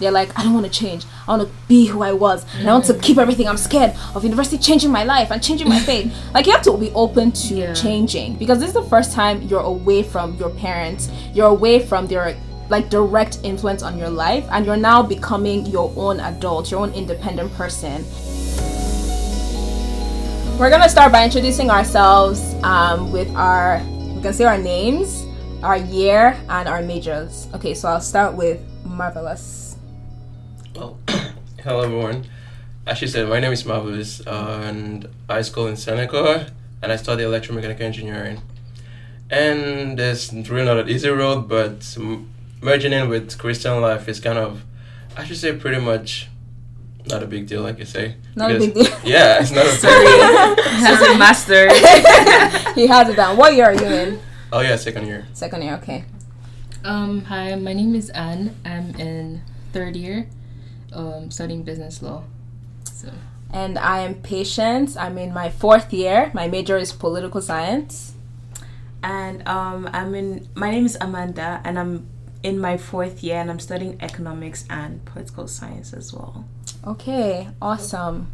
they're like, I don't want to change. I want to be who I was, and I want to keep everything. I'm scared of university changing my life and changing my faith. Like you have to be open to Yeah. changing because this is the first time you're away from your parents. You're away from their like direct influence on your life, and you're now becoming your own adult, your own independent person. We're gonna start by introducing ourselves um, with our, we can say our names, our year, and our majors. Okay, so I'll start with Marvelous. Well, hello everyone. As she said, my name is Marvelous, uh, and I school in Seneca, and I study electromechanical engineering. And it's really not an easy road, but m- merging in with Christian life is kind of, I should say, pretty much not a big deal, like you say. Not a big deal. Yeah, it's not a big deal. has a master. he has it down. What year are you in? Oh yeah, second year. Second year, okay. Um, hi, my name is Anne. I'm in third year, um, studying business law. So And I am Patience. I'm in my fourth year. My major is political science. And um, I'm in. My name is Amanda, and I'm in my fourth year, and I'm studying economics and political science as well. Okay, awesome.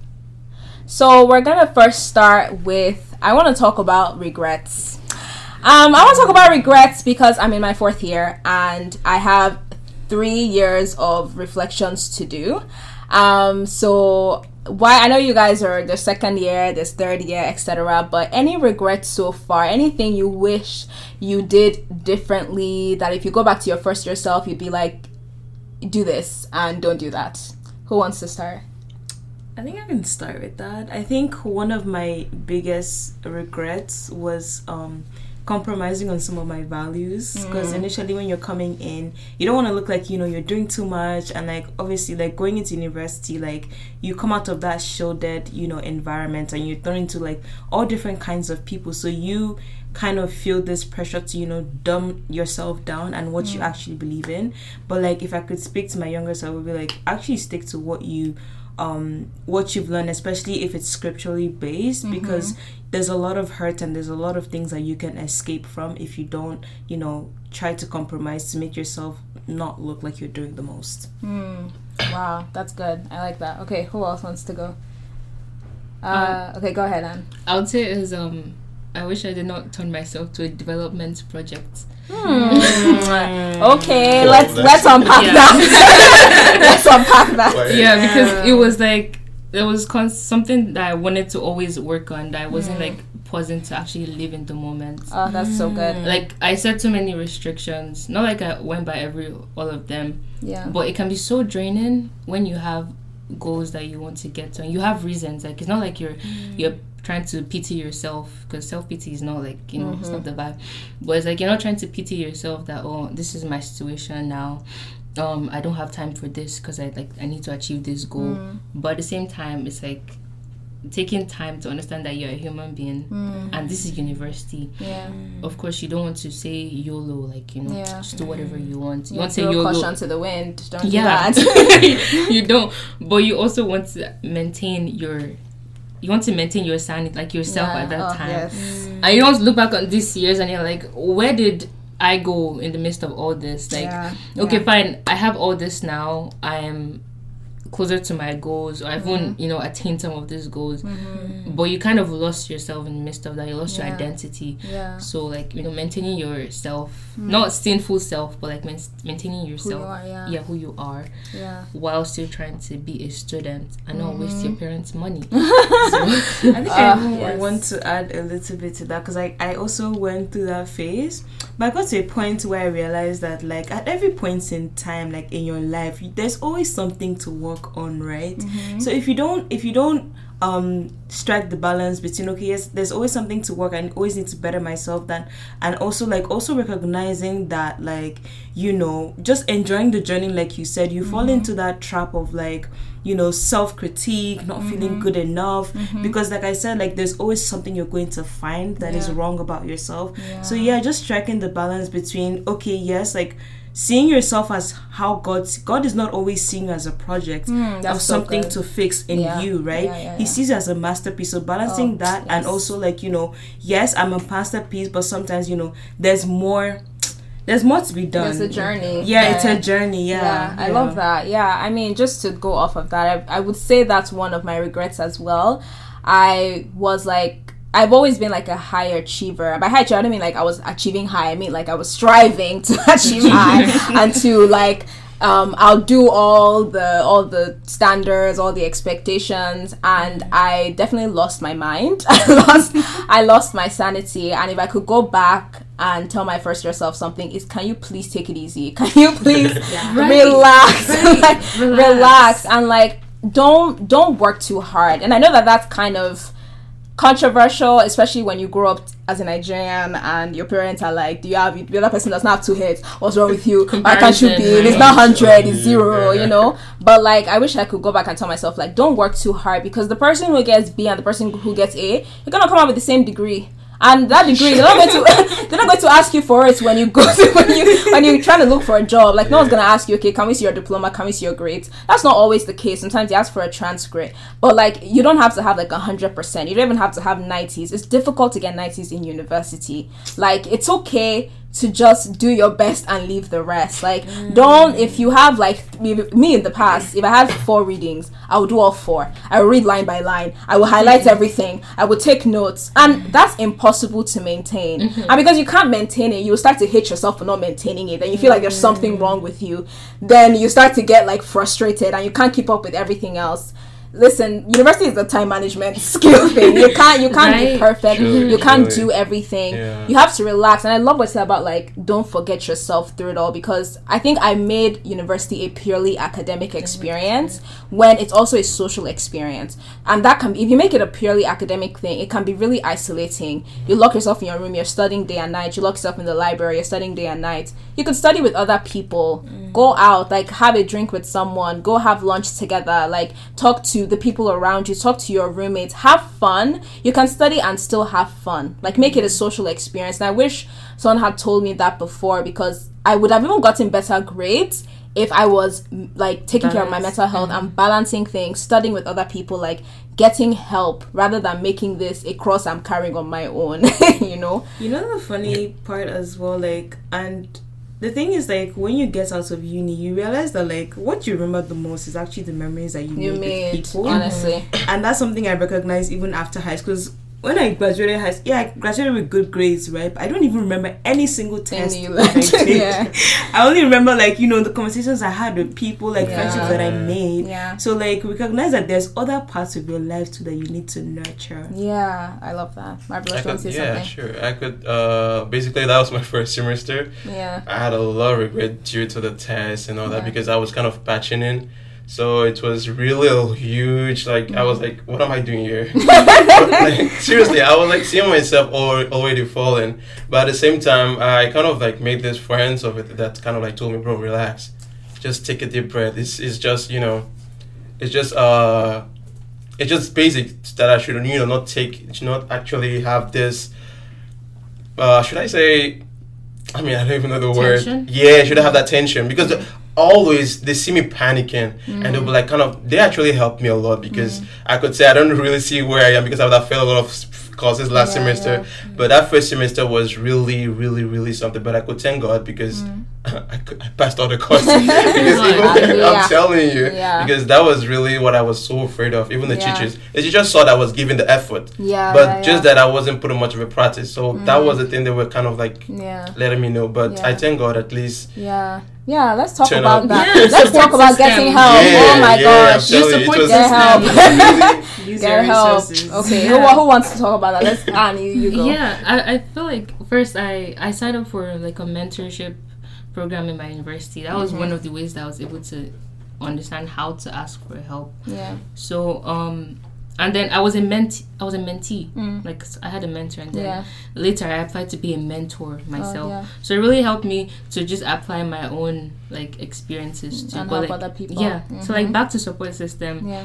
So we're gonna first start with I want to talk about regrets. Um, I want to talk about regrets because I'm in my fourth year and I have three years of reflections to do. Um, so why I know you guys are the second year, this third year, etc. But any regrets so far? Anything you wish you did differently? That if you go back to your first year self, you'd be like, do this and don't do that. Who wants to start? I think I can start with that. I think one of my biggest regrets was um, compromising on some of my values because mm. initially when you're coming in you don't want to look like you know you're doing too much and like obviously like going into university like you come out of that shielded you know environment and you're thrown into like all different kinds of people. So you kind of feel this pressure to you know dumb yourself down and what you mm. actually believe in. But like if i could speak to my younger self I would be like actually stick to what you um what you've learned especially if it's scripturally based because there's a lot of hurt and there's a lot of things that you can escape from if you don't you know try to compromise to make yourself not look like you're doing the most Wow, that's good. I like that. Okay, who else wants to go? Uh, okay, go ahead, Anne. I would say is um, I wish I did not turn myself to a development project. Hmm. Okay, Cool, let's let's unpack Yeah. that. let's unpack that. Yeah, because it was like it was con- something that I wanted to always work on that I wasn't hmm. like pausing to actually live in the moment. Oh, that's so good. Hmm. like I set too many restrictions. Not like I went by every all of them, Yeah. but it can be so draining when you have goals that you want to get to and you have reasons. Like it's not like you're you're trying to pity yourself because self pity is not like you know it's not mm-hmm. the vibe. But it's like you're not trying to pity yourself that oh this is my situation now. Um, I don't have time for this because I like I need to achieve this goal. Mm. But at the same time, it's like taking time to understand that you're a human being mm. and this is university Yeah. of course you don't want to say YOLO like you know Yeah. just do whatever you want. You, You want to say YOLO. caution to the wind. Don't Yeah, do that. you don't. But you also want to maintain your. You want to maintain your sanity, like yourself Yeah. at that Oh, time. Yes. Mm. And you don't look back on these years and you're like, where did I go in the midst of all this? Like, Yeah. okay, Yeah. fine, I have all this now. I am closer to my goals, or I've Mm-hmm. even, you know, attained some of these goals. But you kind of lost yourself in the midst of that. You lost your identity. Yeah. So, like, you know, maintaining yourself, not sinful self, but like main- maintaining Who you yourself. are, yeah. Yeah, who you are Yeah. while still trying to be a student and not waste Mm-hmm. your parents' money. I think I Ah, yes. want to add a little bit to that because I, I also went through that phase. But I got to a point where I realized that, like, at every point in time, like in your life, there's always something to work on, right? Mm-hmm. So if you don't, if you don't um strike the balance between okay yes there's always something to work and always need to better myself than and also like also recognizing that like you know just enjoying the journey like you said you fall mm-hmm. into that trap of like you know self-critique not feeling mm-hmm. good enough. Because like i said like there's always something you're going to find that is Yeah. wrong about yourself. So yeah just striking the balance between okay yes like seeing yourself as how god god is not always seeing you as a project Mm, of that's so something to fix in Yeah. you right Yeah, yeah, he sees it as a masterpiece so balancing Oh, that and also like you know yes i'm a masterpiece but sometimes you know there's more there's more to be done. It's a journey. Yeah, it's a journey. Yeah, Yeah, I love that. Yeah, I mean, just to go off of that, I, I would say that's one of my regrets as well. I was like, I've always been like a high achiever. By high achiever, I don't mean like I was achieving high. I mean like I was striving to achieve high and to like um, I'll do all the all the standards, all the expectations, and I definitely lost my mind. I lost I lost my sanity. And if I could go back and tell my first year self something, is can you please take it easy? Can you please Right. relax, Right. like, Relax. relax, and like don't don't work too hard. And I know that that's kind of controversial, especially when you grow up as a Nigerian and your parents are like, "Do you have the other person does not have two heads? What's wrong with you? Why can't you be? Comparison, It's not hundred, it's Yeah. zero, you know." But like, I wish I could go back and tell myself like, don't work too hard because the person who gets B and the person who gets A, you're gonna come out with the same degree. And that degree, they're not going to they're not going to ask you for it when you go to when you when you're trying to look for a job. Like no one's gonna ask you, okay, can we see your diploma? Can we see your grades? That's not always the case. Sometimes they ask for a transcript, but like you don't have to have like a hundred percent. You don't even have to have nineties. It's difficult to get nineties in university. Like it's okay to just do your best and leave the rest. Like mm. don't if you have like me, me in the past, if I had four readings, I would do all four. I would read line by line. I would highlight mm-hmm. everything. I would take notes, and that's impossible to maintain. Mm-hmm. And because you can't maintain it, you will start to hate yourself for not maintaining it. and you feel like there's something mm. wrong with you. Then you start to get like frustrated, and you can't keep up with everything else. Listen, university is a time management skill thing. You can't you can't be perfect. Truly, you can't truly. do everything. Yeah. You have to relax. And I love what you said about like don't forget yourself through it all because I think I made university a purely academic experience when it's also a social experience. And that can be if you make it a purely academic thing, it can be really isolating. You lock yourself in your room, you're studying day and night, you lock yourself in the library, you're studying day and night. You could study with other people, mm. go out, like have a drink with someone, go have lunch together, like talk to the people around you, talk to your roommates, have fun. You can study and still have fun. Like make it a social experience. And I wish someone had told me that before because I would have even gotten better grades if I was like taking care of my mental health and balancing things, studying with other people, like getting help rather than making this a cross I'm carrying on my own, you know? You know the funny part as well, like, and the thing is, like, when you get out of uni, you realize that, like, what you remember the most is actually the memories that you, You made, made, with people. honestly. And that's something I recognize even after high school. 'Cause when I graduated high school, yeah, I graduated with good grades, right? But I don't even remember any single test you that I did. yeah. I only remember, like, you know, the conversations I had with people, like, Yeah. friendships that I made. Yeah. So, like, recognize that there's other parts of your life too that you need to nurture. Yeah, I love that. My brother you want could, to say yeah, something? sure. I could. Uh, basically, that was my first semester. Yeah. I had a lot of regret due to the test and all that because I was kind of patching in. So it was really huge. Like I was like, what am I doing here? like, seriously, I was like seeing myself al- already falling. But at the same time, I kind of like made this friends of it that kind of like told me, bro, relax, just take a deep breath. It's it's just you know, it's just uh, it's just basic that I should you know not take, should not actually have this. Uh, should I say? I mean, I don't even know the Tension? word. Yeah, should I have that tension because always they see me panicking and they'll be like, kind of. They actually helped me a lot because mm. I could say I don't really see where I am because I would have failed a lot of courses last Yeah, semester. But that first semester was really, really, really something. But I could thank God because mm. I, could, I passed all the courses. because even, Hallelujah. I'm telling you, Yeah. because that was really what I was so afraid of. Even the Yeah. teachers, the teachers saw that I was giving the effort, Yeah. but yeah, just yeah. that I wasn't putting much of a practice. So that was mm. the thing they were kind of like Yeah. letting me know. But I thank God at least. Yeah. Yeah, let's talk Turn about up. that. Yeah, let's talk about system. getting help. Yeah, oh my yeah, gosh. I'm You telling support it help. really- Use Get your help. resources. Okay, Yeah. who, who wants to talk about that? Let's Anne, you, you go. Yeah, I, I feel like first I I signed up for like a mentorship program in my university. That was Mm-hmm. one of the ways that I was able to understand how to ask for help. Yeah. So um and then I was a ment I was a mentee. Mm. Like I had a mentor and then Yeah. later I applied to be a mentor myself. Oh, yeah. So it really helped me to just apply my own like experiences to And help like, other people. Yeah. So like Mhm. back to support system Yeah.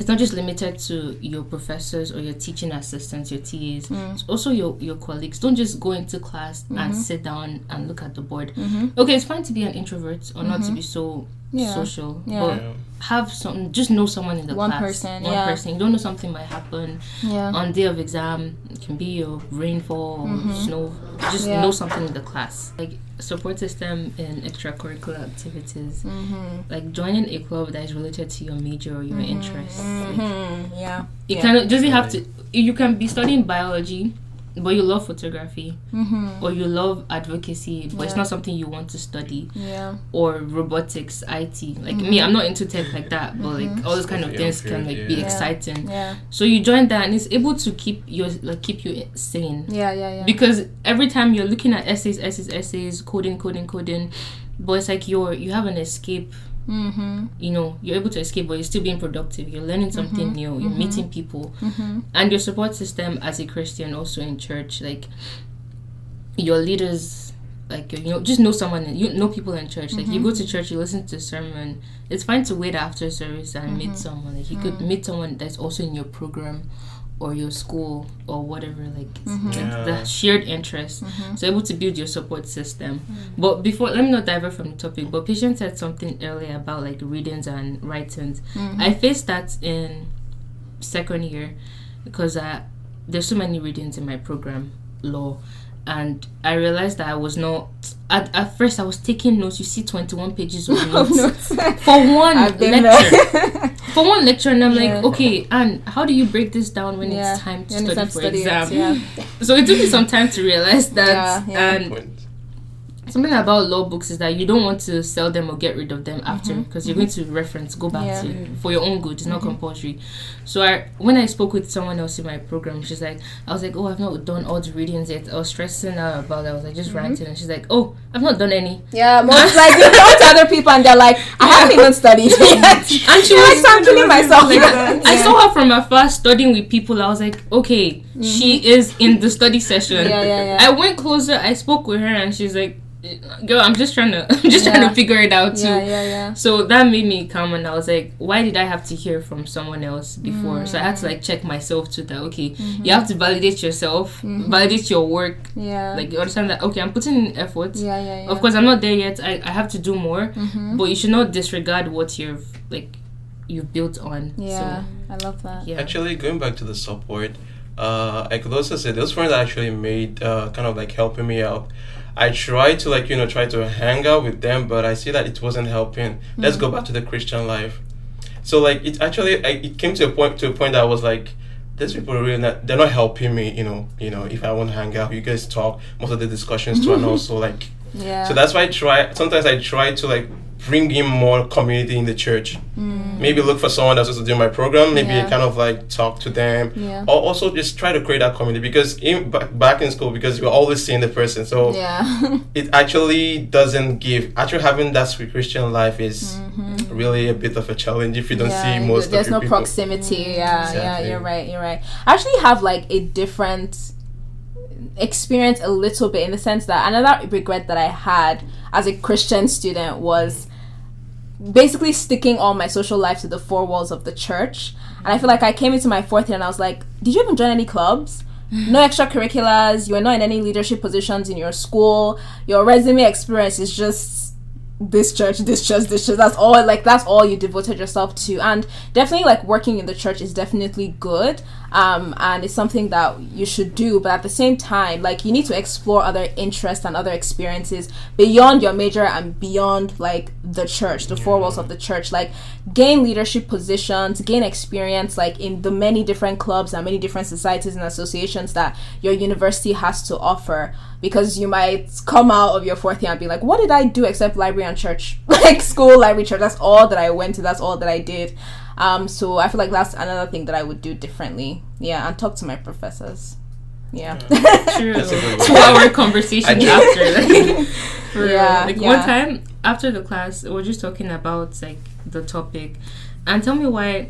It's not just limited to your professors or your teaching assistants, your TAs. Mm. It's also your, your colleagues. Don't just go into class Mm-hmm. and sit down and look at the board. Okay, it's fine to be an introvert or not to be so Mm-hmm. Yeah. social, Yeah. but Yeah. have some. Just know someone in the One class. person, One yeah. person. You don't know something might happen Yeah. on day of exam. It can be your rainfall, or snow. Just Mm-hmm. Yeah. know something in the class. Like support system in extracurricular activities, Mm-hmm. like joining a club that is related to your major or your interests. Like, Mm-hmm. Yeah. it Yeah. kind of doesn't have to. You can be studying biology, but you love photography, Mm-hmm. or you love advocacy, but it's not something you want to study, Yeah. or robotics, IT. Like me, I'm not into tech like that, but like all those kind of Yeah, things can like be yeah. exciting. Yeah. So you join that, and it's able to keep your like keep you sane. Yeah. Yeah. Yeah. because every time you're looking at essays essays essays coding coding coding but it's like you're you have an escape mm-hmm. you know you're able to escape but you're still being productive. You're learning something mm-hmm. new. You're mm-hmm. meeting people. Mm-hmm. and your support system as a christian also in church like your leaders like you know just know someone you know people in church. Like you go mm-hmm. to church you listen to a sermon. It's fine to wait after service and meet someone. Like you could meet someone that's also in your program or your school or whatever like, it's mm-hmm. like Yeah. the shared interest. Mm-hmm. So able to build your support system. Mm-hmm. But before let me not divert from the topic but Patience said something earlier about like readings and writings. I faced that in second year because I, there's so many readings in my program law and i realized that i was not at, at first i was taking notes you see 21 pages of notes for one lecture for one lecture and i'm Yeah. like okay and how do you break this down when yeah. it's time to When it's study for study it, exam Yeah. so it took me some time to realize that Yeah, yeah. and Point. Something about law books is that you don't want to sell them or get rid of them after because you're going to reference go back Mm-hmm. Yeah. to for your own good it's not compulsory so i when i spoke with someone else in my program she's like i was like oh i've not done all the readings yet i was stressing out about it i was like Mm-hmm. just ranting and she's like oh i've not done any Yeah, most like you talk to other people and they're like, I haven't even studied yet. and she like, was so I'm killing myself. like, Yeah. I saw her from afar studying with people. I was like, okay, she is in the study session. Mm-hmm. Yeah, yeah, yeah. I went closer. I spoke with her, and she's like, "Girl, I'm just trying to, I'm just trying to figure it out too." Yeah, yeah, yeah. So that made me calm, and I was like, "Why did I have to hear from someone else before?" So I had to like check myself too. That okay, Mm-hmm. you have to validate yourself, validate your work. Yeah. Like you understand that okay, I'm putting in effort. yeah, yeah, yeah. Of course, I'm not there yet. I, I have to do more, Mhm. but you should not disregard what you've like you've built on. Yeah, So, I love that. yeah. Actually, going back to the support, uh, I could also say those friends actually made uh, kind of like helping me out. I tried to like you know try to hang out with them, but I see that it wasn't helping. Let's go mm. back to the Christian life. So like it actually I, it came to a point to a point that I was like, these people are really not they're not helping me. You know you know if I want to hang out, you guys talk most of the discussions too, and also like Yeah. so that's why I try. Sometimes I try to like bring in more community in the church. Maybe look for someone that's also doing my program. Maybe Mm. Yeah. kind of like talk to them, Yeah. or also just try to create that community because in back, back in school because you're always seeing the person, so yeah. it actually doesn't give. Actually, having that sweet Christian life is really a bit of a challenge if you don't Mm-hmm. Yeah, see most There's no people. proximity. Yeah, yeah, you're right. You're right. I actually have like a different experience a little bit in the sense that another regret that I had as a Christian student was basically sticking all my social life to the four walls of the church. And I feel like I came into my fourth year and I was like, did you even join any clubs? No extracurriculars, you are not in any leadership positions in your school, your resume experience is just this church, this church, this church. That's all like that's all you devoted yourself to. And definitely like working in the church is definitely good. Um and it's something that you should do, but at the same time, like you need to explore other interests and other experiences beyond your major and beyond like the church, the four walls of the church. Like gain leadership positions, gain experience like in the many different clubs and many different societies and associations that your university has to offer because you might come out of your fourth year and be like, what did I do except library and church? like school, library, church. That's all that I went to. That's all that I did. Um, so I feel like that's another thing that I would do differently. Yeah, and talk to my professors. Yeah. True. That's a good one. Two hour conversation after. Like, for. Yeah, Like yeah. one time after the class, we are just talking about like the topic, and tell me why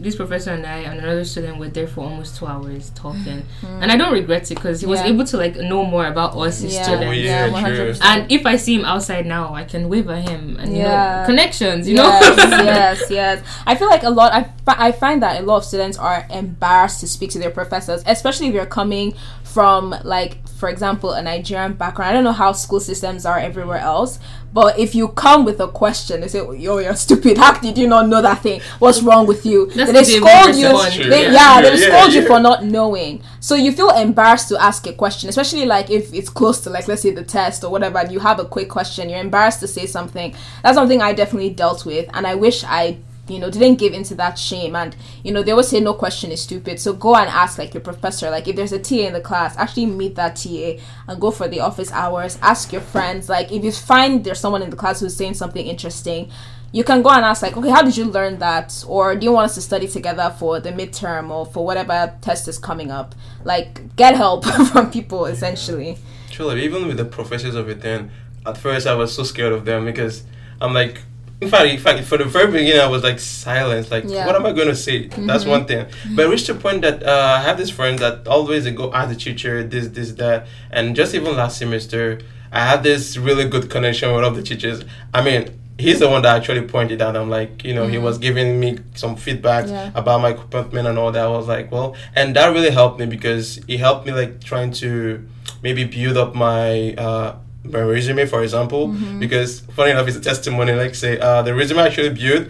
this professor and I and another student were there for almost two hours talking, and I don't regret it because he was Mm. Able to like know more about us as yeah, students. Oh, yeah, yeah, true. 100%. And if I see him outside now, I can wave at him and you know connections. You know. yes, yes, yes. I feel like a lot. I, fi- I find that a lot of students are embarrassed to speak to their professors, especially if you're coming from like for example a Nigerian background. I don't know how school systems are everywhere else, but if you come with a question, they say, "Yo, you're stupid. How did you not know that thing? What's wrong with you?" That's they scold you. They, Yeah. yeah, they Yeah, scold you for not knowing. So you feel embarrassed to ask a question, especially like if it's close to like let's say the test or whatever, and you have a quick question. You're embarrassed to say something. That's something I definitely dealt with, and I wish I you know didn't give into that shame and you know they always say no question is stupid. So go and ask like your professor. Like if there's a ta in the class actually meet that ta and go for the office hours. Ask your friends. Like if you find there's someone in the class who's saying something interesting you can go and ask like okay how did you learn that? Or do you want us to study together for the midterm or for whatever test is coming up? Like get help from people essentially. Truly, even with the professors of it, then at first I was so scared of them because I'm like, in fact, in fact, for the very beginning I was like silent, like, Yeah. what am I going to say? That's one thing. But it reached a point that uh, I have this friend that always go ask the teacher this, this, that, and just even last semester I had this really good connection with one of the teachers. I mean. He's the one that actually pointed out. I'm like, you know, he was giving me some feedback Yeah. about my comportment and all that. I was like, well, and that really helped me because he helped me like trying to maybe build up my uh my resume for example Mm-hmm. because funny enough it's a testimony like say uh the resume I actually built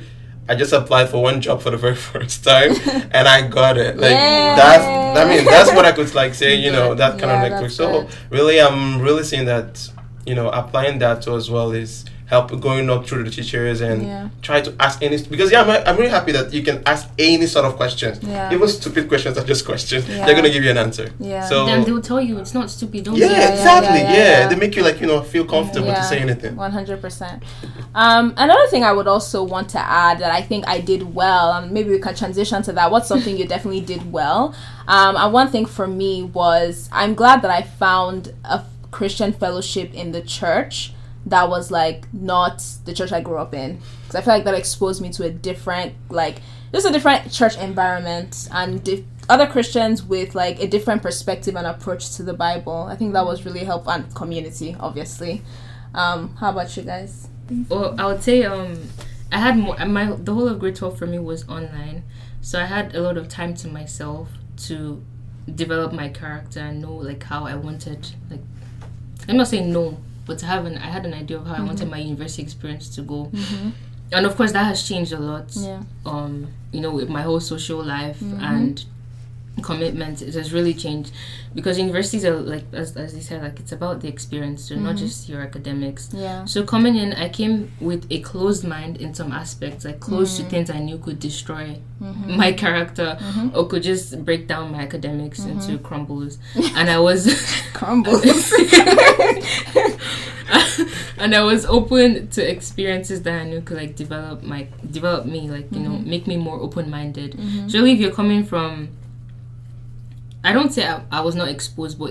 I just applied for one job for the very first time and I got it like Yay. that's I mean that's what I could like say you know that kind Yeah, of network that's so good. really I'm really seeing that you know applying that to as well is help going up through the teachers and Yeah. try to ask any because yeah I'm, I'm really happy that you can ask any sort of questions Yeah. even stupid questions are just questions Yeah. they're gonna give you an answer Yeah. so Then they'll tell you it's not stupid. Don't yeah, yeah, exactly. yeah, Yeah, yeah, yeah. they make you like you know feel comfortable to say anything. One hundred percent. Um, another thing I would also want to add that I think I did well, and maybe we can transition to that. What's something you definitely did well? Um, and one thing for me was I'm glad that I found a Christian fellowship in the church that was like not the church I grew up in because I feel like that exposed me to a different like just a different church environment and di- other Christians with like a different perspective and approach to the Bible. I think that was really helpful and community, obviously. Um, how about you guys? Well, I would say um, I had more. My the whole of grade twelve for me was online, so I had a lot of time to myself to develop my character and know like how I wanted. Like, I'm not saying no, but to have an I had an idea of how I wanted mm-hmm. my university experience to go, mm-hmm. and of course that has changed a lot. Yeah. Um, you know, with my whole social life mm-hmm. and commitment it has really changed. Because universities are like as, as they said like it's about the experience so not mm-hmm. just your academics. Yeah. so coming in, I came with a closed mind in some aspects, like closed to mm-hmm. things I knew could destroy mm-hmm. my character or could just break down my academics into crumbles. and I was Crumbles. and I was open to experiences that I knew could like develop my develop me, like you know, make me more open minded. So really, if you're coming from, I don't say I, I was not exposed, but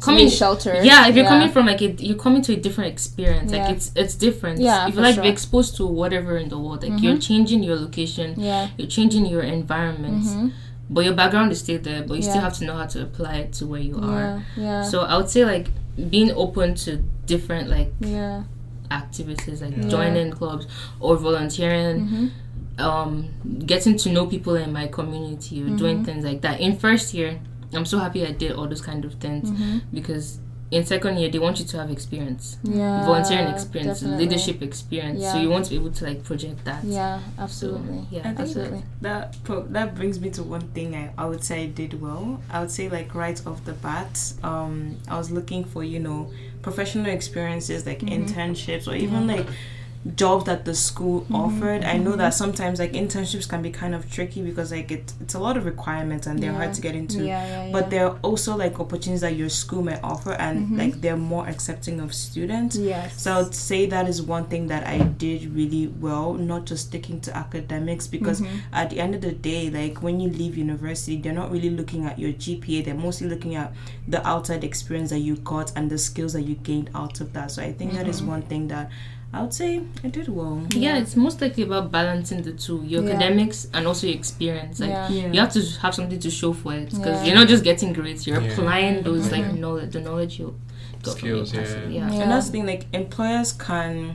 Coming shelter. yeah, if you're coming from like a, you're coming to a different experience. Yeah. Like it's it's different. Yeah, if for you like sure. be exposed to whatever in the world, like you're mm-hmm. changing your location, Yeah. you're changing your environment, mm-hmm. but your background is still there. But you Yeah. still have to know how to apply it to where you Yeah. are. Yeah. So I would say like being open to different like yeah. activities, like Yeah. joining clubs or volunteering. Mm-hmm. Um, getting to know people in my community or doing things like that. In first year, I'm so happy I did all those kind of things because in second year they want you to have experience Yeah. volunteering experience definitely. leadership experience so you want to be able to like project that Yeah, so absolutely. yeah I think Absolutely. that pro- that brings me to one thing I, I would say I did well. I would say like right off the bat, um, I was looking for you know professional experiences like internships or even like jobs that the school offered. I know that sometimes like internships can be kind of tricky because like it, it's a lot of requirements and they're Yeah. hard to get into. Yeah, yeah. But there are also like opportunities that your school may offer and like they're more accepting of students. yes. So I'd say that is one thing that I did really well, not just sticking to academics, because Mm-hmm. at the end of the day, like when you leave university, they're not really looking at your GPA, they're mostly looking at the outside experience that you got and the skills that you gained out of that. So I think that is Mm-hmm. one thing that I would say I did well. yeah it's most likely about balancing the two your Yeah. academics and also your experience like Yeah. Yeah. you have to have something to show for it because Yeah. you're not just getting grades you're Yeah. applying those like knowledge the knowledge you got Skills, from your yeah. past- yeah Yeah. And that's the thing, like employers can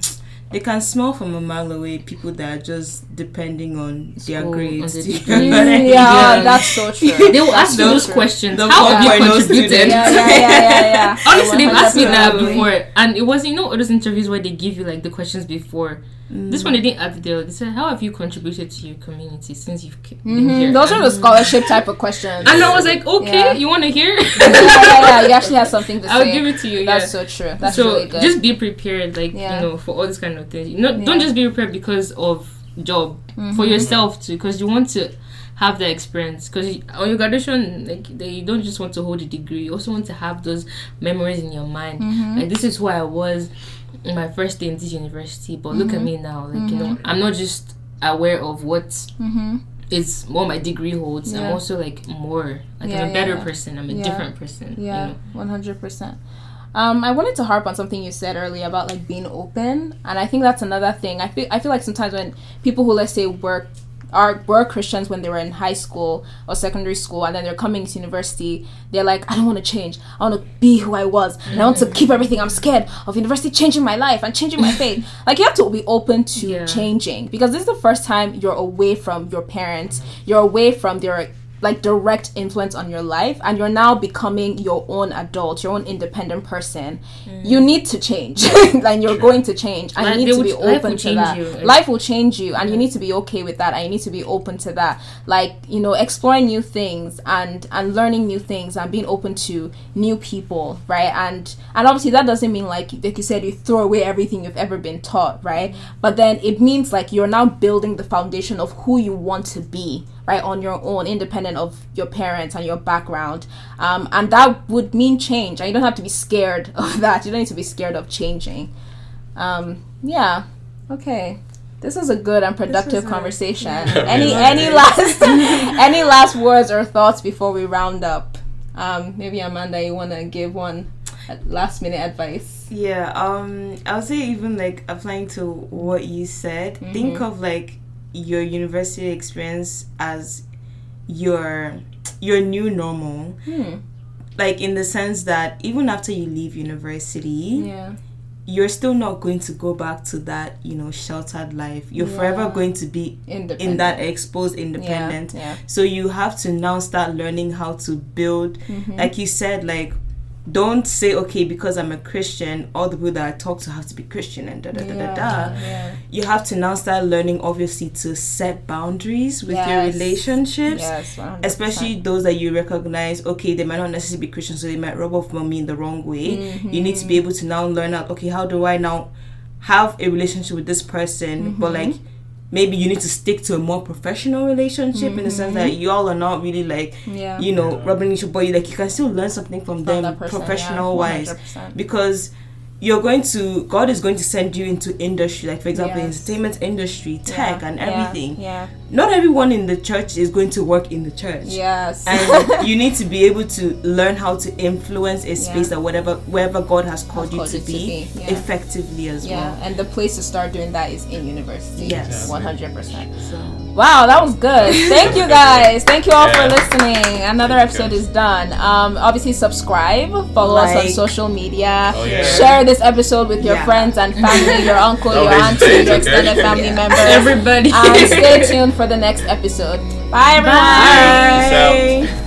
they can smell from a mile away people that are just depending on their School, grades. on the Mm, yeah, Yeah. that's so true. They will ask you those true. questions. The How have you contributed? Yeah, yeah, yeah, yeah, yeah. Honestly, they've asked me that 100% before, and it was you know those interviews where they give you like the questions before. Mm. This one they didn't ask. They they said, "How have you contributed to your community since you've ke- been Mhm. here?" Those are the scholarship type of questions. and I was like, "Okay, Yeah. you want to hear?" yeah, yeah, yeah. You actually have something to I'll say. give it to you. That's yeah. so true. That's so really good. just be prepared, like Yeah. you know, for all this kind of things. You know, Yeah. don't just be prepared because of job for Mhm. yourself too, because you want to have that experience. Because on your graduation, like they, you don't just want to hold a degree, you also want to have those memories in your mind. Mhm. Like this is who I was in my first day in this university, but look at me now. Like you know, I'm not just aware of what Mhm. is what my degree holds. I'm also like more like Yeah, I'm a better yeah. person. I'm a Yeah. different person. you Yeah, know? one hundred percent. Um, I wanted to harp on something you said earlier about like being open, and I think that's another thing. I feel I feel like sometimes when people who let's say work are were Christians when they were in high school or secondary school, and then they're coming to university, they're like, I don't want to change. I want to be who I was, and I want to keep everything. I'm scared of university changing my life and changing my faith. like you have to be open to Yeah. changing because this is the first time you're away from your parents. You're away from their like direct influence on your life and you're now becoming your own adult your own independent person you need to change. And you're going to change and Life- you need to be open to that. you. Life will change you and you need to be okay with that and you need to be open to that. Like you know exploring new things and and learning new things and being open to new people right? And and obviously that doesn't mean like like you said you throw away everything you've ever been taught right? But then it means like you're now building the foundation of who you want to be right on your own independent of your parents and your background. Um, and that would mean change and you don't have to be scared of that. You don't need to be scared of changing. Um, yeah okay. This was a good and productive was a- conversation. yeah. any any last any last words or thoughts before we round up? Um, maybe amanda you want to give one last minute advice? Yeah, um, I would say even like applying to what you said, think of like your university experience as your your new normal. hmm. Like in the sense that even after you leave university, yeah you're still not going to go back to that, you know, sheltered life. You're Yeah. forever going to be in that exposed independent. yeah. So you have to now start learning how to build Mm-hmm. like you said, like don't say okay because I'm a Christian, all the people that I talk to have to be Christian and da da da da da. yeah. You have to now start learning obviously to set boundaries with your relationships. Yes, 100%. Especially those that you recognize, okay, they might not necessarily be Christian, so they might rub off on me in the wrong way. Mm-hmm. You need to be able to now learn out, okay, how do I now have a relationship with this person, but Mm-hmm. like maybe you need to stick to a more professional relationship in the sense that Mm-hmm. you all are not really like yeah. you know rubbing each other, but you like you can still learn something from, From them person, professional yeah, wise 100%. because you're going to God is going to send you into industry like for example Yes. entertainment industry tech Yeah, and everything Yeah. not everyone in the church is going to work in the church Yes. and you need to be able to learn how to influence a space Yeah. that whatever wherever God has called you called to you to be, be, yeah. effectively as well. yeah, and the place to start doing that is in university. Yes. one hundred percent. So Wow, that was good. Thank you guys. Thank you all for listening. Another Thank episode is done. Um, obviously subscribe, follow us on social media, Oh, yeah. share this episode with your Yeah. friends and family, your uncle, your auntie, hesitate, your okay? extended family Yeah. members. Everybody. and stay tuned for the next episode. Bye everyone. Bye. Peace out.